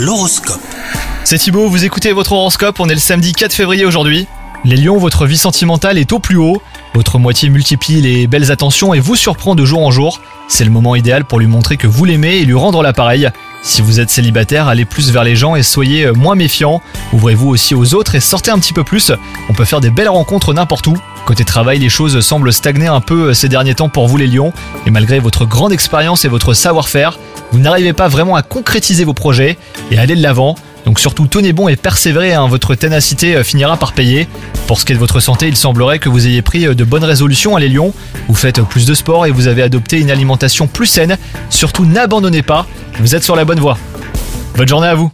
L'horoscope. C'est Thibaut, vous écoutez votre horoscope, on est le samedi 4 février aujourd'hui. Les lions, votre vie sentimentale est au plus haut, votre moitié multiplie les belles attentions et vous surprend de jour en jour. C'est le moment idéal pour lui montrer que vous l'aimez et lui rendre l'appareil. Si vous êtes célibataire, allez plus vers les gens et soyez euh, moins méfiant. Ouvrez-vous aussi aux autres et sortez un petit peu plus. On peut faire des belles rencontres n'importe où. Côté travail, les choses semblent stagner un peu euh, ces derniers temps pour vous les lions. Et malgré votre grande expérience et votre savoir-faire, vous n'arrivez pas vraiment à concrétiser vos projets et à aller de l'avant. Donc surtout tenez bon et persévérez, hein, votre ténacité euh, finira par payer. Pour ce qui est de votre santé, il semblerait que vous ayez pris euh, de bonnes résolutions à les lions. Vous faites plus de sport et vous avez adopté une alimentation plus saine. Surtout n'abandonnez pas, vous êtes sur la bonne voie. Bonne journée à vous